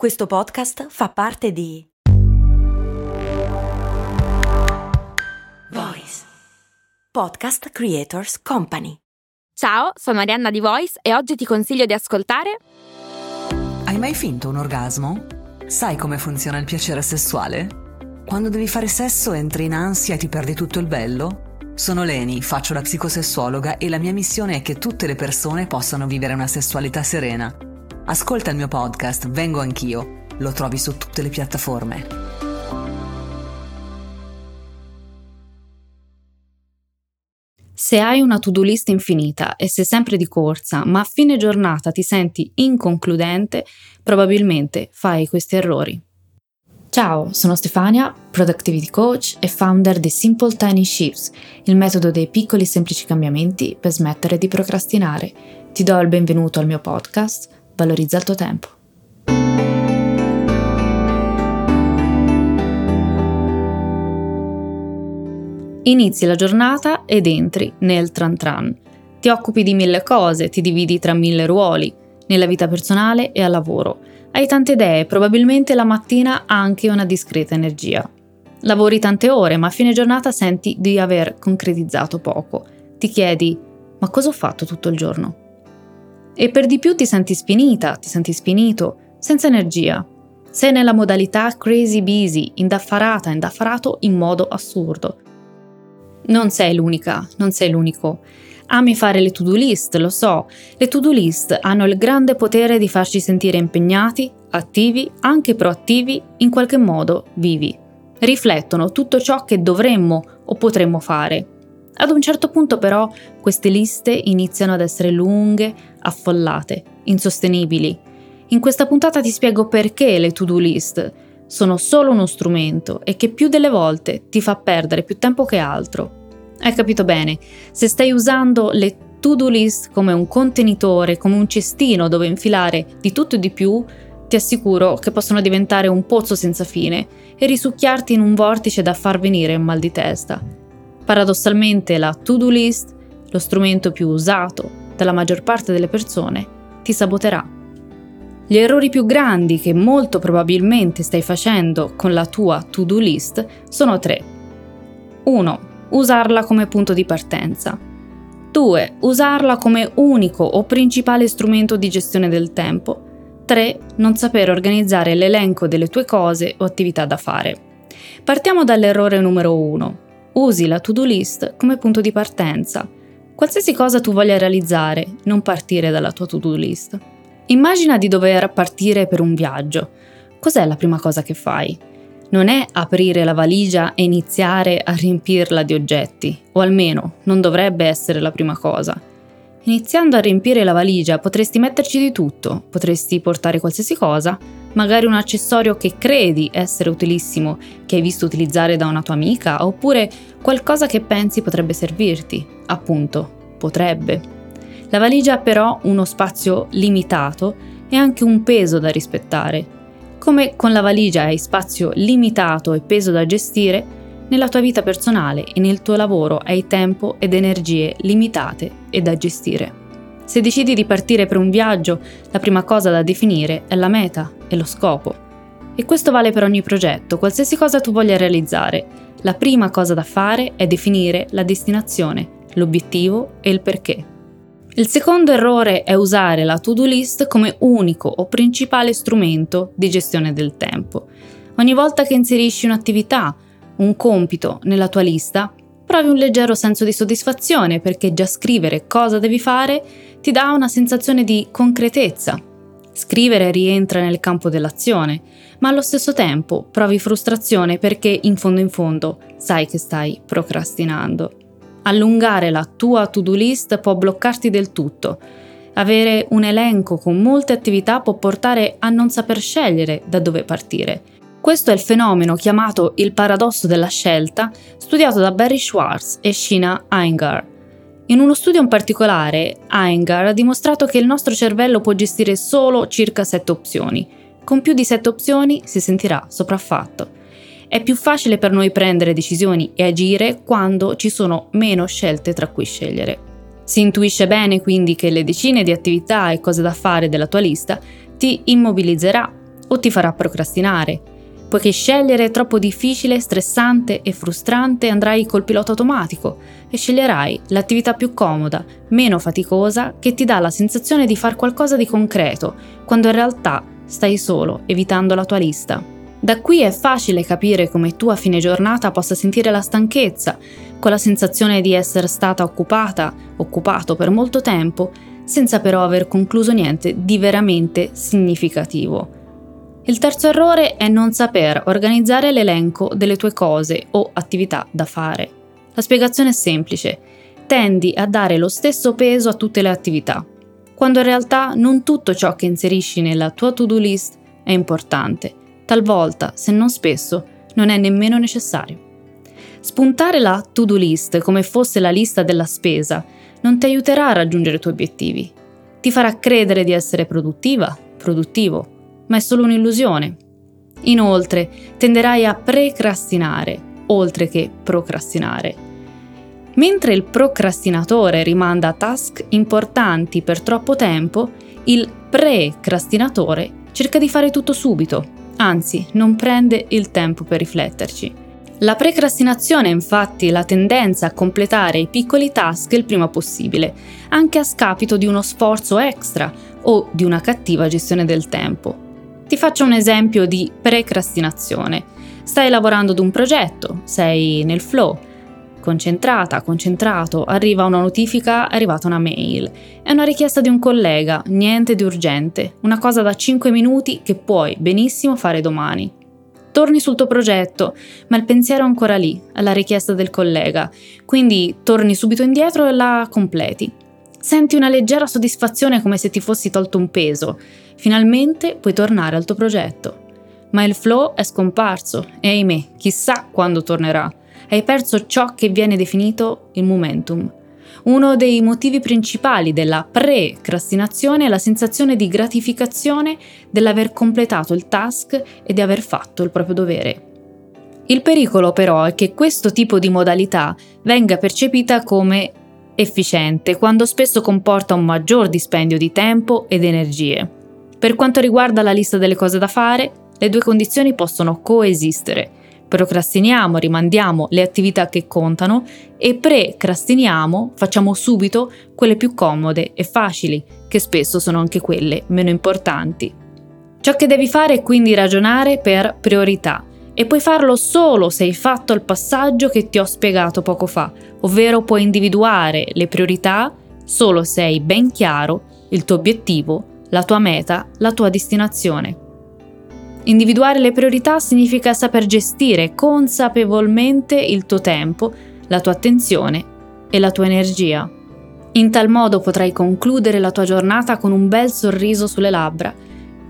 Questo podcast fa parte di Voice Podcast Creators Company. Ciao, sono Arianna di Voice e oggi ti consiglio di ascoltare Hai mai finto un orgasmo? Sai come funziona il piacere sessuale? Quando devi fare sesso entri in ansia e ti perdi tutto il bello? Sono Leni, faccio la psicosessuologa e la mia missione è che tutte le persone possano vivere una sessualità serena. Ascolta il mio podcast Vengo anch'io. Lo trovi su tutte le piattaforme. Se hai una to-do list infinita e sei sempre di corsa, ma a fine giornata ti senti inconcludente, probabilmente fai questi errori. Ciao, sono Stefania, Productivity Coach e founder di Simple Tiny Shifts, il metodo dei piccoli semplici cambiamenti per smettere di procrastinare. Ti do il benvenuto al mio podcast, Valorizza il tuo tempo. Inizi la giornata ed entri nel tran tran. Ti occupi di mille cose, ti dividi tra mille ruoli, nella vita personale e al lavoro. Hai tante idee, probabilmente la mattina anche una discreta energia. Lavori tante ore, ma a fine giornata senti di aver concretizzato poco. Ti chiedi, ma cosa ho fatto tutto il giorno? E per di più ti senti spinita, ti senti spinito, senza energia. Sei nella modalità crazy busy, indaffarata, indaffarato in modo assurdo. Non sei l'unica, non sei l'unico. Ami fare le to-do list, lo so. Le to-do list hanno il grande potere di farci sentire impegnati, attivi, anche proattivi, in qualche modo vivi. Riflettono tutto ciò che dovremmo o potremmo fare. Ad un certo punto però queste liste iniziano ad essere lunghe, affollate, insostenibili. In questa puntata ti spiego perché le to-do list sono solo uno strumento e che più delle volte ti fa perdere più tempo che altro. Hai capito bene, se stai usando le to-do list come un contenitore, come un cestino dove infilare di tutto e di più, ti assicuro che possono diventare un pozzo senza fine e risucchiarti in un vortice da far venire un mal di testa. Paradossalmente la to-do list, lo strumento più usato dalla maggior parte delle persone, ti saboterà. Gli errori più grandi che molto probabilmente stai facendo con la tua to-do list sono tre. 1. Usarla come punto di partenza. 2. Usarla come unico o principale strumento di gestione del tempo. 3. Non sapere organizzare l'elenco delle tue cose o attività da fare. Partiamo dall'errore numero 1. Usi la to-do list come punto di partenza. Qualsiasi cosa tu voglia realizzare, non partire dalla tua to-do list. Immagina di dover partire per un viaggio. Cos'è la prima cosa che fai? Non è aprire la valigia e iniziare a riempirla di oggetti, o almeno non dovrebbe essere la prima cosa. Iniziando a riempire la valigia potresti metterci di tutto, potresti portare qualsiasi cosa, magari un accessorio che credi essere utilissimo, che hai visto utilizzare da una tua amica, oppure qualcosa che pensi potrebbe servirti, appunto, potrebbe. La valigia ha però uno spazio limitato e anche un peso da rispettare. Come con la valigia hai spazio limitato e peso da gestire, nella tua vita personale e nel tuo lavoro hai tempo ed energie limitate e da gestire. Se decidi di partire per un viaggio, la prima cosa da definire è la meta e lo scopo. E questo vale per ogni progetto, qualsiasi cosa tu voglia realizzare. La prima cosa da fare è definire la destinazione, l'obiettivo e il perché. Il secondo errore è usare la to-do list come unico o principale strumento di gestione del tempo. Ogni volta che inserisci un'attività, un compito nella tua lista, provi un leggero senso di soddisfazione perché già scrivere cosa devi fare ti dà una sensazione di concretezza. Scrivere rientra nel campo dell'azione, ma allo stesso tempo provi frustrazione perché in fondo in fondo sai che stai procrastinando. Allungare la tua to-do list può bloccarti del tutto. Avere un elenco con molte attività può portare a non saper scegliere da dove partire. Questo è il fenomeno chiamato il paradosso della scelta, studiato da Barry Schwartz e Sheena Iyengar. In uno studio in particolare, Iyengar ha dimostrato che il nostro cervello può gestire solo circa 7 opzioni. Con più di 7 opzioni si sentirà sopraffatto. È più facile per noi prendere decisioni e agire quando ci sono meno scelte tra cui scegliere. Si intuisce bene quindi che le decine di attività e cose da fare della tua lista ti immobilizzerà o ti farà procrastinare, poiché scegliere è troppo difficile, stressante e frustrante andrai col pilota automatico e sceglierai l'attività più comoda, meno faticosa, che ti dà la sensazione di fare qualcosa di concreto, quando in realtà stai solo, evitando la tua lista. Da qui è facile capire come tu a fine giornata possa sentire la stanchezza, con la sensazione di essere stata occupata, occupato per molto tempo, senza però aver concluso niente di veramente significativo. Il terzo errore è non saper organizzare l'elenco delle tue cose o attività da fare. La spiegazione è semplice. Tendi a dare lo stesso peso a tutte le attività, quando in realtà non tutto ciò che inserisci nella tua to-do list è importante. Talvolta, se non spesso, non è nemmeno necessario. Spuntare la to-do list come fosse la lista della spesa non ti aiuterà a raggiungere i tuoi obiettivi. Ti farà credere di essere produttiva, produttivo, ma è solo un'illusione. Inoltre, tenderai a precrastinare, oltre che procrastinare. Mentre il procrastinatore rimanda task importanti per troppo tempo, il precrastinatore cerca di fare tutto subito, anzi non prende il tempo per rifletterci. La precrastinazione è infatti la tendenza a completare i piccoli task il prima possibile, anche a scapito di uno sforzo extra o di una cattiva gestione del tempo. Ti faccio un esempio di precrastinazione. Stai lavorando ad un progetto, sei nel flow, concentrata, concentrato, arriva una notifica, è arrivata una mail. È una richiesta di un collega, niente di urgente, una cosa da 5 minuti che puoi benissimo fare domani. Torni sul tuo progetto, ma il pensiero è ancora lì, alla richiesta del collega, quindi torni subito indietro e la completi. Senti una leggera soddisfazione come se ti fossi tolto un peso. Finalmente puoi tornare al tuo progetto. Ma il flow è scomparso e ahimè, chissà quando tornerà. Hai perso ciò che viene definito il momentum. Uno dei motivi principali della precrastinazione è la sensazione di gratificazione dell'aver completato il task e di aver fatto il proprio dovere. Il pericolo però è che questo tipo di modalità venga percepita come efficiente quando spesso comporta un maggior dispendio di tempo ed energie. Per quanto riguarda la lista delle cose da fare, le due condizioni possono coesistere. Procrastiniamo, rimandiamo le attività che contano e precrastiniamo, facciamo subito quelle più comode e facili, che spesso sono anche quelle meno importanti. Ciò che devi fare è quindi ragionare per priorità e puoi farlo solo se hai fatto il passaggio che ti ho spiegato poco fa, ovvero puoi individuare le priorità solo se hai ben chiaro il tuo obiettivo, la tua meta, la tua destinazione. Individuare le priorità significa saper gestire consapevolmente il tuo tempo, la tua attenzione e la tua energia. In tal modo potrai concludere la tua giornata con un bel sorriso sulle labbra,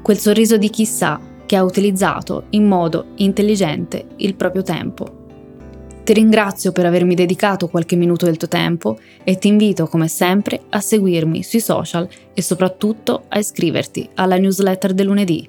quel sorriso di chi sa che ha utilizzato in modo intelligente il proprio tempo. Ti ringrazio per avermi dedicato qualche minuto del tuo tempo e ti invito come sempre a seguirmi sui social e soprattutto a iscriverti alla newsletter del lunedì.